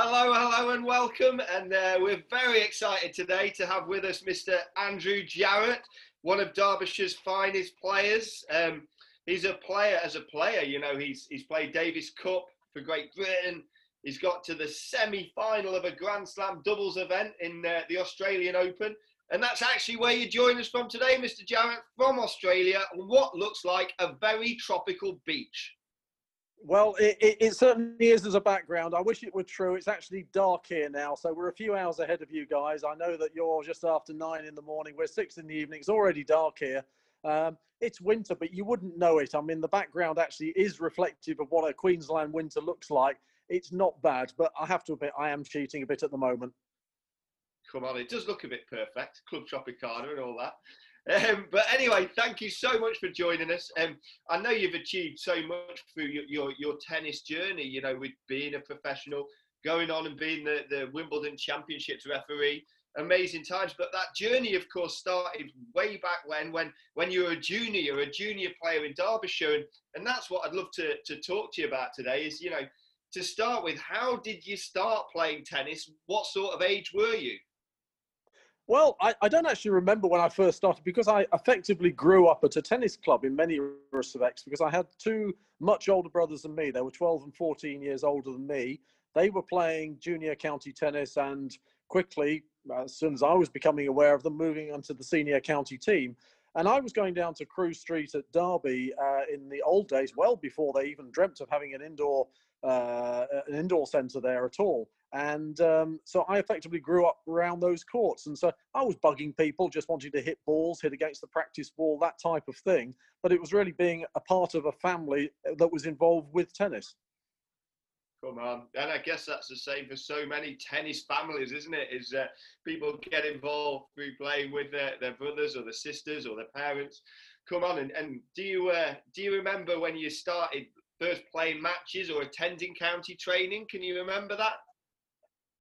Hello, hello, and welcome. And uh, we're very excited today to have with us Mr. Andrew Jarrett, one of Derbyshire's finest players. Um, he's a player as a player. You know, he's he's played Davis Cup for Great Britain. He's got to the semi-final of a Grand Slam doubles event in uh, the Australian Open. And that's actually where you join us from today, Mr. Jarrett, from Australia, on what looks like a very tropical beach. Well, it, it, it, certainly is as a background. I wish it were true. It's actually dark here now, so we're a few hours ahead of you guys. I know that you're just after nine in the morning. We're six in the evening. It's already dark here. Um, it's winter, but you wouldn't know it. I mean, the background actually is reflective of what a Queensland winter looks like. It's not bad, but I have to admit, I am cheating a bit at the moment. Come on, it does look a bit perfect. Club Tropicana and all that. Um, but anyway, thank you so much for joining us. Um, I know you've achieved so much through your, your, your, tennis journey, you know, with being a professional, going on and being the, the Wimbledon Championships referee. Amazing times. But that journey, of course, started way back when, when, when you were a junior, you're a junior player in Derbyshire. And, and that's what I'd love to, to talk to you about today is, you know, to start with, how did you start playing tennis? What sort of age were you? Well, I, I, don't actually remember when I first started because I effectively grew up at a tennis club in many respects because I had two much older brothers than me. They were 12 and 14 years older than me. They were playing junior county tennis and quickly, as soon as I was becoming aware of them, moving onto the senior county team. And I was going down to Crewe Street at Derby uh, in the old days, well before they even dreamt of having an indoor uh, an indoor centre there at all. And um, so I effectively grew up around those courts. And so I was bugging people, just wanting to hit balls, hit against the practice wall, that type of thing. But it was really being a part of a family that was involved with tennis. Come on, and I guess that's the same for so many tennis families, isn't it? Is uh, people get involved through playing with their, their brothers or their sisters or their parents. Come on, and, and do you uh, do you remember when you started first playing matches or attending county training? Can you remember that?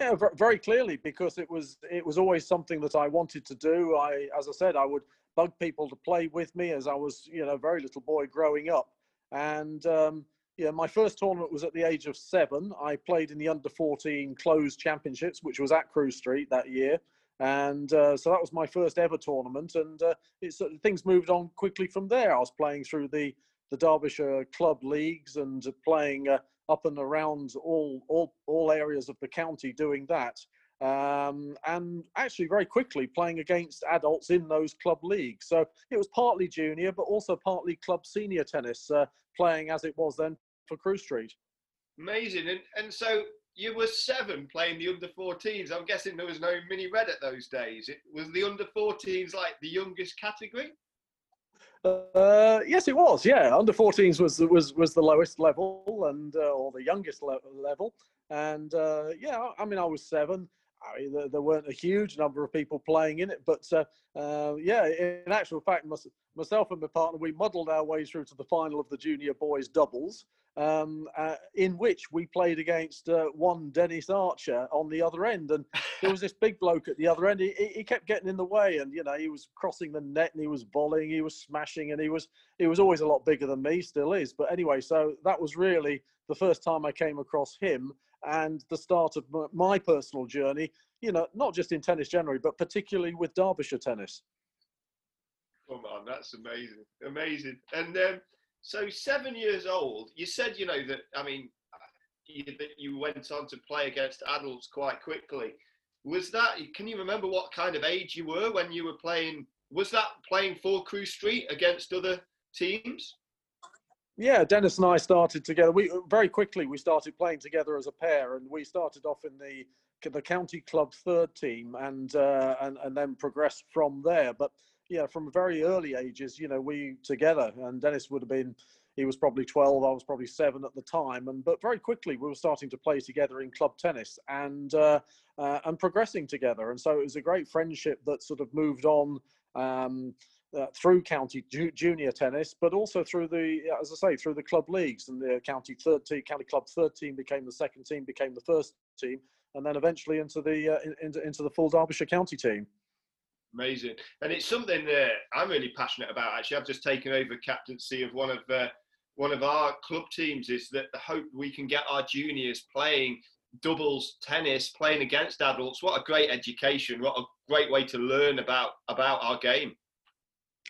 Yeah, very clearly because it was it was always something that I wanted to do. I, as I said, I would bug people to play with me as I was, you know, very little boy growing up. And um, yeah, my first tournament was at the age of seven. I played in the under 14 closed championships, which was at Crewe Street that year. And uh, so that was my first ever tournament. And uh, it's, uh, things moved on quickly from there. I was playing through the the Derbyshire club leagues and playing uh, up and around all, all, all areas of the county doing that. Um, and actually very quickly playing against adults in those club leagues. So it was partly junior, but also partly club senior tennis, uh, playing as it was then for Crewe Street. Amazing. And, and so you were seven playing the under 14s. I'm guessing there was no mini red at those days. It was the under 14s like the youngest category? Uh, yes, it was. Yeah, under 14s was was was the lowest level and uh, or the youngest le- level. And uh, yeah, I mean, I was seven. I mean, there, there, weren't a huge number of people playing in it, but uh, uh, yeah, in actual fact, myself and my partner we muddled our way through to the final of the junior boys doubles um, uh, in which we played against uh, one Dennis Archer on the other end. And there was this big bloke at the other end. He, he kept getting in the way, and you know he was crossing the net, and he was volleying, he was smashing, and he was he was always a lot bigger than me, still is. But anyway, so that was really the first time I came across him and the start of my personal journey. You know, not just in tennis generally, but particularly with Derbyshire tennis. Come on, that's amazing, amazing. And um, so seven years old, you said, you know, that, I mean, you, that you went on to play against adults quite quickly. Was that, can you remember what kind of age you were when you were playing? Was that playing for Crewe Street against other teams? Yeah, Dennis and I started together. We very quickly we started playing together as a pair, and we started off in the the county club third team, and uh, and and then progressed from there. But yeah, from very early ages, you know, we together, and Dennis would have been, he was probably 12, I was probably seven at the time, and but very quickly we were starting to play together in club tennis and uh, uh, and progressing together, and so it was a great friendship that sort of moved on. Um, uh, through county ju- junior tennis, but also through the, as I say, through the club leagues and the county third team, county club third team became the second team, became the first team, and then eventually into the uh, into, into the full Derbyshire county team. Amazing, and it's something that I'm really passionate about. Actually, I've just taken over captaincy of one of uh, one of our club teams. Is that the hope we can get our juniors playing doubles tennis, playing against adults. What a great education! What a great way to learn about about our game.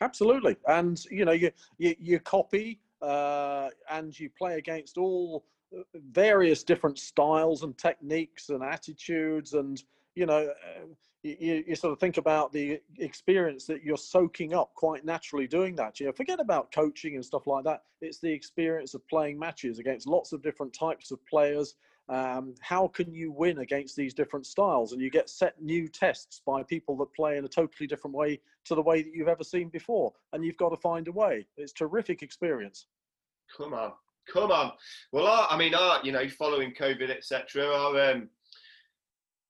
Absolutely, and you know you you, you copy uh, and you play against all uh, various different styles and techniques and attitudes and you know uh, you, you, sort of think about the experience that you're soaking up quite naturally doing that. You know, forget about coaching and stuff like that. It's the experience of playing matches against lots of different types of players. Um, how can you win against these different styles? And you get set new tests by people that play in a totally different way to the way that you've ever seen before. And you've got to find a way. It's terrific experience. Come on, come on. Well, our, I mean, our, you know, following COVID, etc., our um,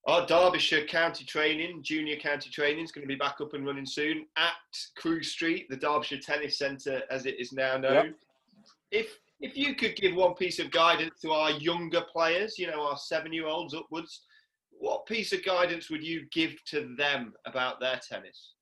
our Derbyshire county training, junior county training, is going to be back up and running soon at Crewe Street, the Derbyshire Tennis Centre, as it is now known. Yep. If if you could give one piece of guidance to our younger players, you know, our seven-year-olds upwards, what piece of guidance would you give to them about their tennis?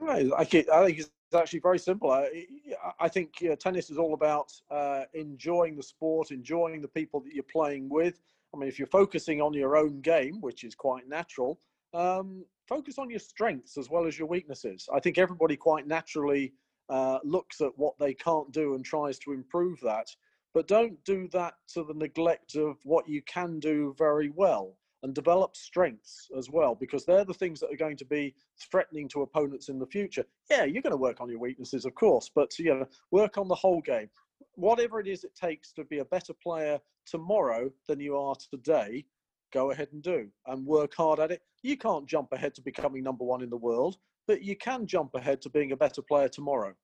Right, I think, it's actually very simple. I, think tennis is all about uh, enjoying the sport, enjoying the people that you're playing with, I mean, if you're focusing on your own game, which is quite natural, um, focus on your strengths as well as your weaknesses. I think everybody quite naturally uh, looks at what they can't do and tries to improve that. But don't do that to the neglect of what you can do very well and develop strengths as well, because they're the things that are going to be threatening to opponents in the future. Yeah, you're going to work on your weaknesses, of course, but you know, work on the whole game whatever it is it takes to be a better player tomorrow than you are today, go ahead and do and work hard at it. You can't jump ahead to becoming number one in the world, but you can jump ahead to being a better player tomorrow.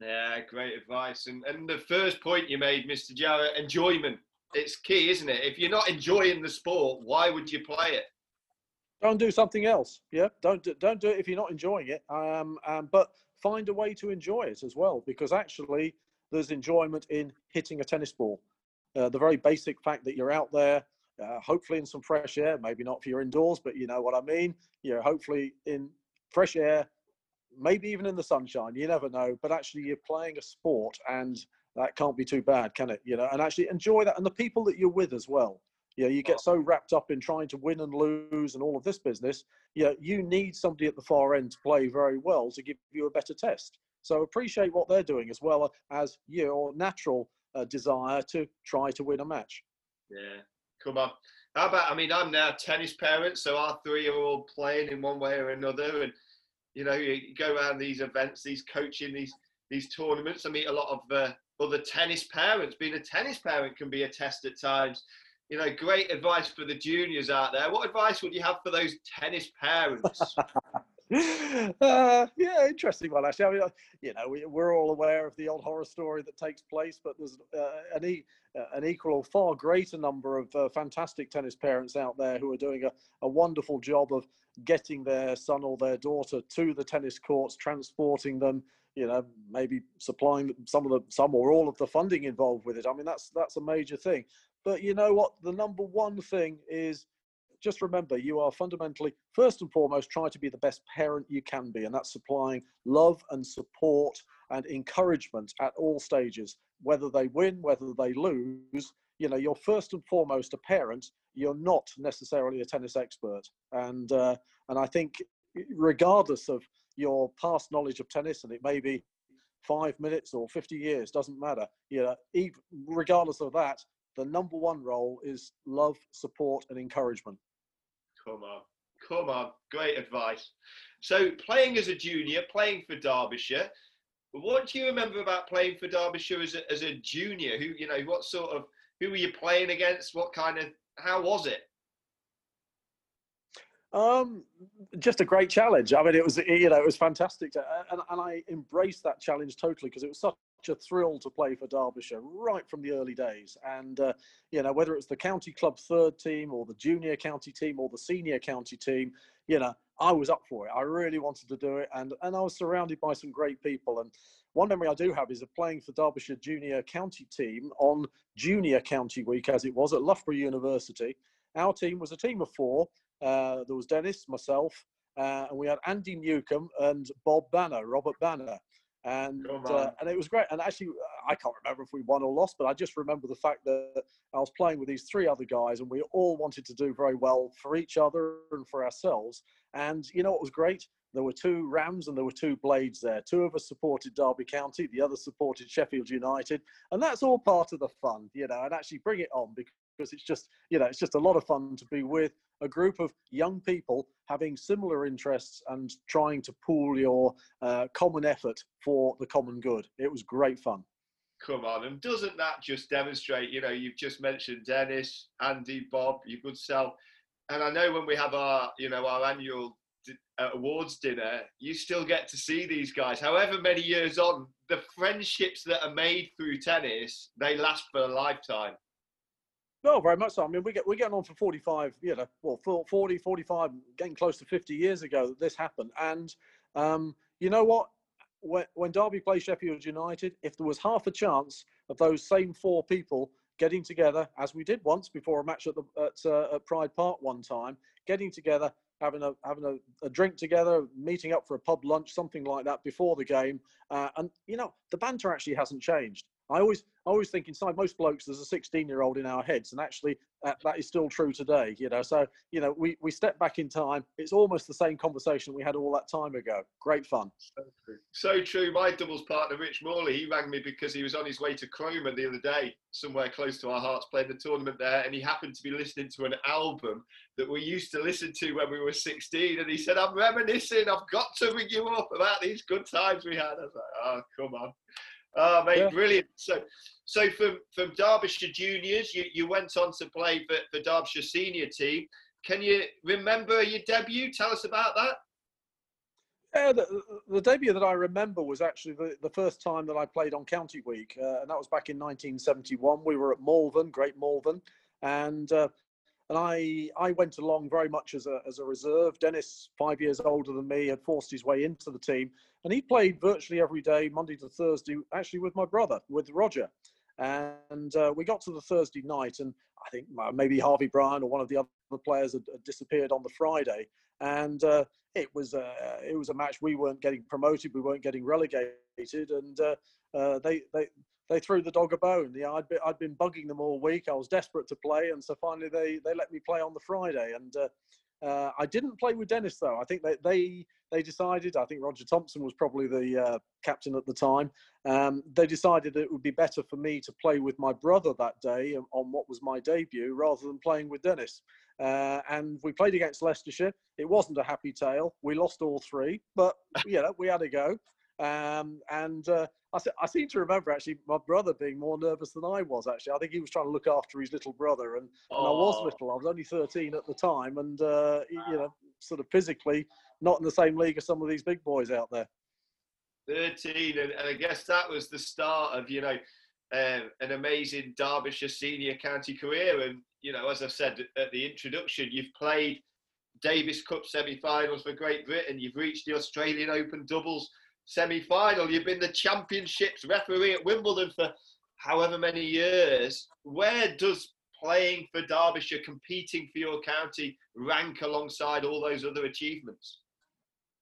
Yeah, great advice. And and the first point you made, Mr. Jarrett, enjoyment. It's key, isn't it? If you're not enjoying the sport, why would you play it? Don't do something else. Yeah, don't do, don't do it if you're not enjoying it. Um, um, but find a way to enjoy it as well, because actually, there's enjoyment in hitting a tennis ball. Uh, the very basic fact that you're out there, uh, hopefully in some fresh air, maybe not for your indoors, but you know what I mean. You're hopefully in fresh air, maybe even in the sunshine. You never know. But actually, you're playing a sport, and that can't be too bad, can it? You know, and actually enjoy that, and the people that you're with as well. You know, you get so wrapped up in trying to win and lose and all of this business. You know, you need somebody at the far end to play very well to give you a better test. So appreciate what they're doing as well as your natural uh, desire to try to win a match. Yeah, come on. How about? I mean, I'm now tennis parent, so our three are all playing in one way or another, and you know, you go around these events, these coaching, these these tournaments. I meet a lot of uh, other tennis parents. Being a tennis parent can be a test at times. You know, great advice for the juniors out there. What advice would you have for those tennis parents? uh, yeah, interesting one actually. I mean, you know, we, are all aware of the old horror story that takes place, but there's uh, an, e- uh, an equal or far greater number of uh, fantastic tennis parents out there who are doing a, a wonderful job of getting their son or their daughter to the tennis courts, transporting them. You know, maybe supplying some of the some or all of the funding involved with it. I mean, that's that's a major thing. But you know what? The number one thing is just remember you are fundamentally, first and foremost, trying to be the best parent you can be. And that's supplying love and support and encouragement at all stages, whether they win, whether they lose. You know, you're first and foremost a parent. You're not necessarily a tennis expert. And, uh, and I think, regardless of your past knowledge of tennis, and it may be five minutes or 50 years, doesn't matter. You know, even, regardless of that, the number one role is love, support, and encouragement. Come on, come on, great advice. So, playing as a junior, playing for Derbyshire, what do you remember about playing for Derbyshire as a, as a junior? Who, you know, what sort of, who were you playing against? What kind of, how was it? Um, just a great challenge. I mean, it was you know it was fantastic, to, and and I embraced that challenge totally because it was such a thrill to play for Derbyshire right from the early days. And, uh, you know, whether it's the county club third team or the junior county team or the senior county team, you know, I was up for it. I really wanted to do it. And, and I was surrounded by some great people. And one memory I do have is of playing for Derbyshire junior county team on junior county week, as it was at Loughborough University. Our team was a team of four. Uh, there was Dennis, myself, uh, and we had Andy Newcomb and Bob Banner, Robert Banner. And uh, and it was great. And actually, I can't remember if we won or lost, but I just remember the fact that I was playing with these three other guys, and we all wanted to do very well for each other and for ourselves. And you know what was great? There were two Rams and there were two Blades there. Two of us supported Derby County, the other supported Sheffield United, and that's all part of the fun, you know. And actually bring it on because it's just you know it's just a lot of fun to be with a group of young people having similar interests and trying to pool your uh, common effort for the common good. It was great fun. Come on, and doesn't that just demonstrate? You know, you've just mentioned Dennis, Andy, Bob, your good self, and I know when we have our, you know, our annual uh, awards dinner, you still get to see these guys. However many years on, the friendships that are made through tennis, they last for a lifetime. No, very much so. I mean, we get we're getting on for 45, you know, well, 40, 45, getting close to 50 years ago that this happened. And um, you know what? When, when Derby played Sheffield United, if there was half a chance of those same four people getting together, as we did once before a match at the at, uh, at Pride Park one time, getting together, having a having a, a, drink together, meeting up for a pub lunch, something like that before the game, uh, and you know the banter actually hasn't changed. I always, I always think inside most blokes there's a 16 year old in our heads, and actually that, that is still true today. You know, so you know we we step back in time. It's almost the same conversation we had all that time ago. Great fun. So true. So true. My doubles partner Rich Morley, he rang me because he was on his way to Cromer the other day, somewhere close to our hearts, playing the tournament there, and he happened to be listening to an album that we used to listen to when we were 16, and he said, "I'm reminiscing. I've got to ring you up about these good times we had." I was like, "Oh, come on." Oh, mate, yeah. brilliant. So, so from, from Derbyshire Juniors, you, you went on to play for, for Derbyshire Senior Team. Can you remember your debut? Tell us about that. Yeah, the, the, debut that I remember was actually the, the first time that I played on County Week, uh, and that was back in 1971. We were at Malvern, Great Malvern, and uh, and I I went along very much as a as a reserve. Dennis, five years older than me, had forced his way into the team, and he played virtually every day, Monday to Thursday, actually with my brother, with Roger. And uh, we got to the Thursday night, and I think maybe Harvey Bryan or one of the other players had, had disappeared on the Friday, and uh, it was a it was a match. We weren't getting promoted, we weren't getting relegated, and uh, uh they they they threw the dog a bone. Yeah, I'd been, I'd been bugging them all week. I was desperate to play, and so finally they they let me play on the Friday. And uh, uh, I didn't play with Dennis though. I think they they they decided. I think Roger Thompson was probably the uh, captain at the time. Um, they decided it would be better for me to play with my brother that day on what was my debut rather than playing with Dennis. Uh, and we played against Leicestershire. It wasn't a happy tale. We lost all three, but you know we had a go. Um, and uh, I, I, seem to remember actually my brother being more nervous than I was. Actually, I think he was trying to look after his little brother, and, and I was little. I was only 13 at the time, and uh, you know, sort of physically not in the same league as some of these big boys out there. 13, and, and I guess that was the start of you know um, an amazing Derbyshire senior county career. And you know, as I said at the introduction, you've played Davis Cup semi-finals for Great Britain. You've reached the Australian Open doubles semi final. You've been the championships referee at Wimbledon for however many years. Where does playing for Derbyshire, competing for your county, rank alongside all those other achievements?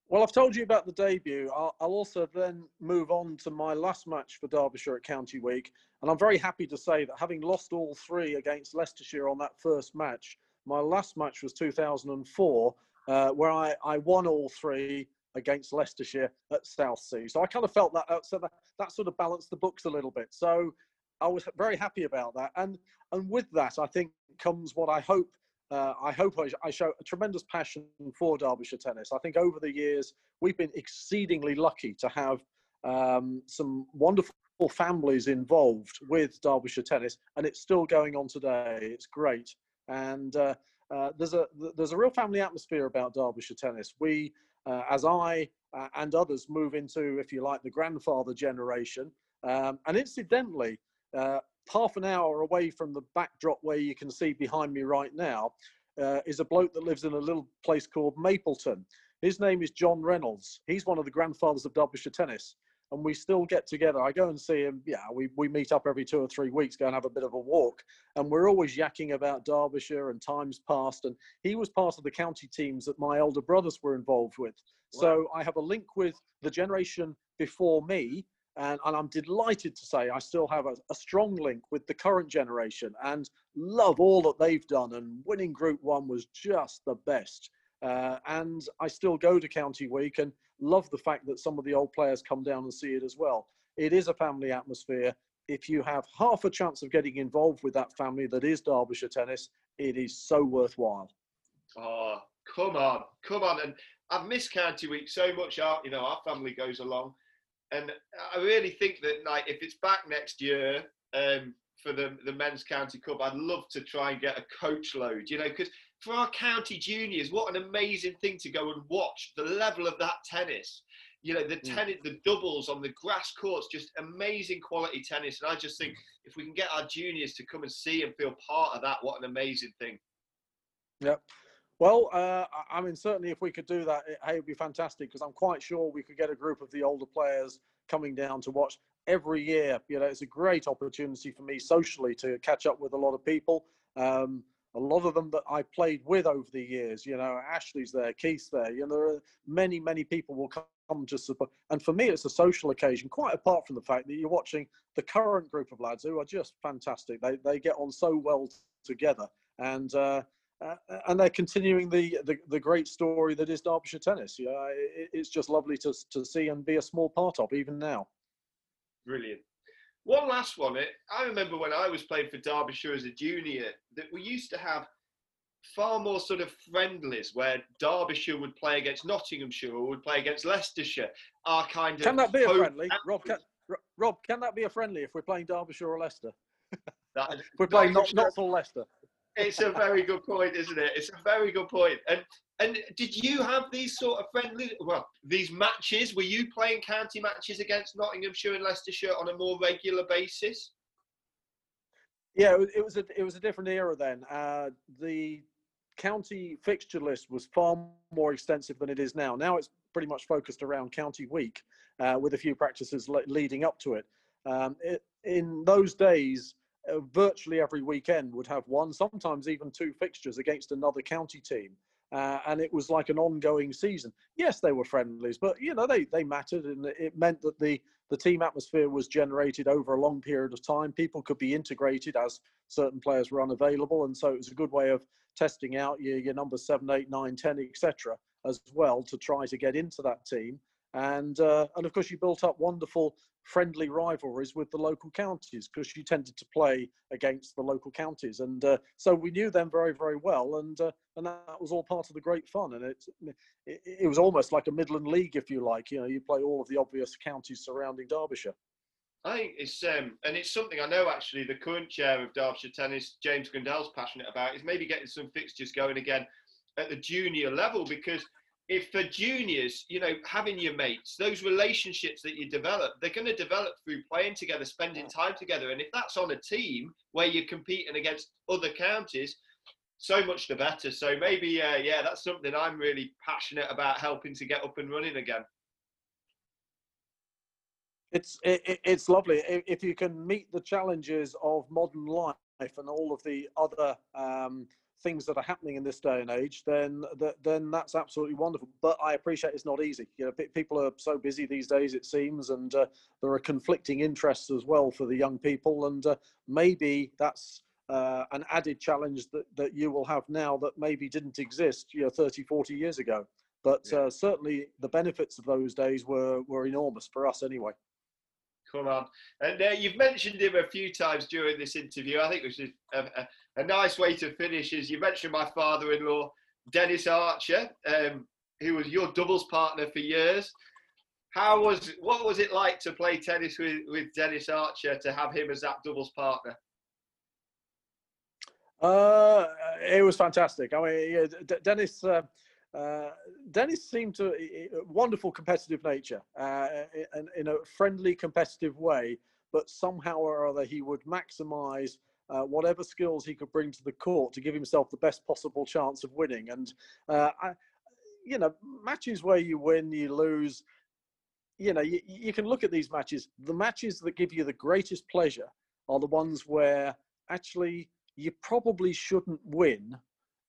Well, I've told you about the debut. I'll, I'll, also then move on to my last match for Derbyshire at County Week. And I'm very happy to say that having lost all three against Leicestershire on that first match, my last match was 2004, uh, where I, I won all three against Leicestershire at Southsea. So I kind of felt that uh, so that, that sort of balanced the books a little bit. So I was very happy about that. And and with that, I think comes what I hope. Uh, I hope I, I show a tremendous passion for Derbyshire tennis. I think over the years we've been exceedingly lucky to have um, some wonderful families involved with Derbyshire tennis, and it's still going on today. It's great, and uh, uh, there's a there's a real family atmosphere about Derbyshire tennis. We uh, as I uh, and others move into, if you like, the grandfather generation. Um, and incidentally, uh, half an hour away from the backdrop where you can see behind me right now uh, is a bloke that lives in a little place called Mapleton. His name is John Reynolds. He's one of the grandfathers of Derbyshire tennis. And we still get together. I go and see him. Yeah, we, we meet up every two or three weeks, go and have a bit of a walk. And we're always yakking about Derbyshire and times past. And he was part of the county teams that my older brothers were involved with. Wow. So I have a link with the generation before me. And, and I'm delighted to say I still have a, a strong link with the current generation and love all that they've done. And winning Group One was just the best. Uh, and I still go to County Week and love the fact that some of the old players come down and see it as well. It is a family atmosphere. If you have half a chance of getting involved with that family that is Derbyshire tennis, it is so worthwhile. Oh, come on, come on. And I've missed County Week so much. Our, you know, our family goes along. And I really think that like if it's back next year, um, for the, the men's county cup i'd love to try and get a coach load you know because for our county juniors, what an amazing thing to go and watch the level of that tennis. You know, the mm. tennis, the doubles on the grass courts, just amazing quality tennis. And I just think if we can get our juniors to come and see and feel part of that, what an amazing thing. Yep. Well, uh, I mean, certainly if we could do that, it, hey, it'd be fantastic because I'm quite sure we could get a group of the older players coming down to watch every year. You know, it's a great opportunity for me socially to catch up with a lot of people. Um, a lot of them that I played with over the years. You know, Ashley's there, Keith's there. You know, there are many, many people will come to support. And for me, it's a social occasion, quite apart from the fact that you're watching the current group of lads who are just fantastic. They, they get on so well together. And, uh, uh, and they're continuing the, the, the great story that is Derbyshire tennis. Yeah, it, it's just lovely to to see and be a small part of even now. Brilliant. One last one. I remember when I was playing for Derbyshire as a junior that we used to have far more sort of friendlies where Derbyshire would play against Nottinghamshire or would play against Leicestershire. Our kind of can that be a friendly, Rob? Can, Rob, can that be a friendly if we're playing Derbyshire or Leicester? That, if we're playing not not for Leicester. It's a very good point, isn't it? It's a very good point. And and did you have these sort of friendly, well, these matches? Were you playing county matches against Nottinghamshire and Leicestershire on a more regular basis? Yeah, it was a it was a different era then. Uh, the county fixture list was far more extensive than it is now. Now it's pretty much focused around county week, uh, with a few practices le- leading up to it. Um, it in those days, uh, virtually every weekend would have one, sometimes even two fixtures against another county team. Uh, and it was like an ongoing season. Yes, they were friendlies, but you know they they mattered, and it meant that the the team atmosphere was generated over a long period of time. People could be integrated as certain players were unavailable, and so it was a good way of testing out your your numbers seven, eight, nine, ten, etc. as well to try to get into that team. And uh, and of course you built up wonderful friendly rivalries with the local counties because you tended to play against the local counties, and uh, so we knew them very, very well, and uh, and that was all part of the great fun. And it, it, it was almost like a Midland League, if you like. You know, you play all of the obvious counties surrounding Derbyshire. I think it's um, and it's something I know actually the current chair of Derbyshire Tennis, James Gundell's passionate about, is maybe getting some fixtures going again at the junior level because if for juniors, you know, having your mates, those relationships that you develop, they're going to develop through playing together, spending time together. And if that's on a team where you're competing against other counties, so much the better. So maybe, uh, yeah, that's something I'm really passionate about helping to get up and running again. It's it, it's lovely if you can meet the challenges of modern life and all of the other um, things that are happening in this day and age, then then that's absolutely wonderful. But I appreciate it's not easy. You know, people are so busy these days, it seems, and uh, there are conflicting interests as well for the young people, and uh, maybe that's. Uh, an added challenge that, that you will have now that maybe didn't exist you know 30 40 years ago but yeah. Uh, certainly the benefits of those days were were enormous for us anyway come on. And uh, you've mentioned him a few times during this interview. I think which is a, a, a nice way to finish is you mentioned my father-in-law, Dennis Archer, um, who was your doubles partner for years. How was what was it like to play tennis with, with Dennis Archer to have him as that doubles partner? Uh, it was fantastic. I mean, yeah, D- Dennis. Uh, uh, Dennis seemed to wonderful competitive nature, uh, in, in, a friendly, competitive way. But somehow or other, he would maximise uh, whatever skills he could bring to the court to give himself the best possible chance of winning. And uh, I, you know, matches where you win, you lose. you know, you, you can look at these matches. The matches that give you the greatest pleasure are the ones where actually you probably shouldn't win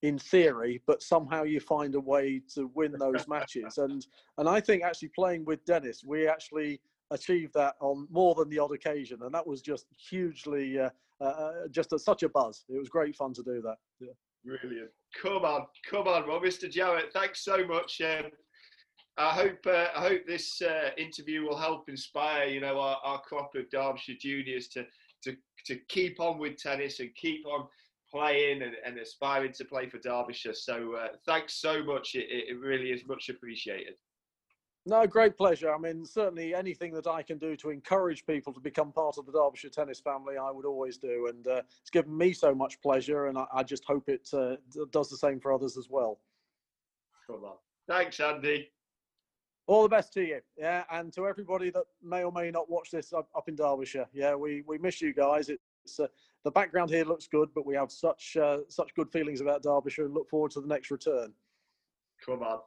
in theory, but somehow you find a way to win those matches. And and I think actually playing with Dennis, we actually achieved that on more than the odd occasion, and that was just hugely uh, uh, uh just a, such a buzz. It was great fun to do that. Yeah. Brilliant. Come on, come on, well, Mr. Jarrett, thanks so much. Um, I hope uh, I hope this uh, interview will help inspire you know our, our crop of Derbyshire juniors to to to keep on with tennis and keep on playing and, and aspiring to play for Derbyshire. So uh, thanks so much. It, it really is much appreciated. No, great pleasure. I mean, certainly anything that I can do to encourage people to become part of the Derbyshire tennis family, I would always do. And uh, it's given me so much pleasure, and I, I just hope it uh, does the same for others as well. Come on. Thanks, Andy. All the best to you. Yeah, and to everybody that may or may not watch this up, up in Derbyshire. Yeah, we, we miss you guys. It's uh, the background here looks good, but we have such uh, such good feelings about Derbyshire and look forward to the next return. Come on.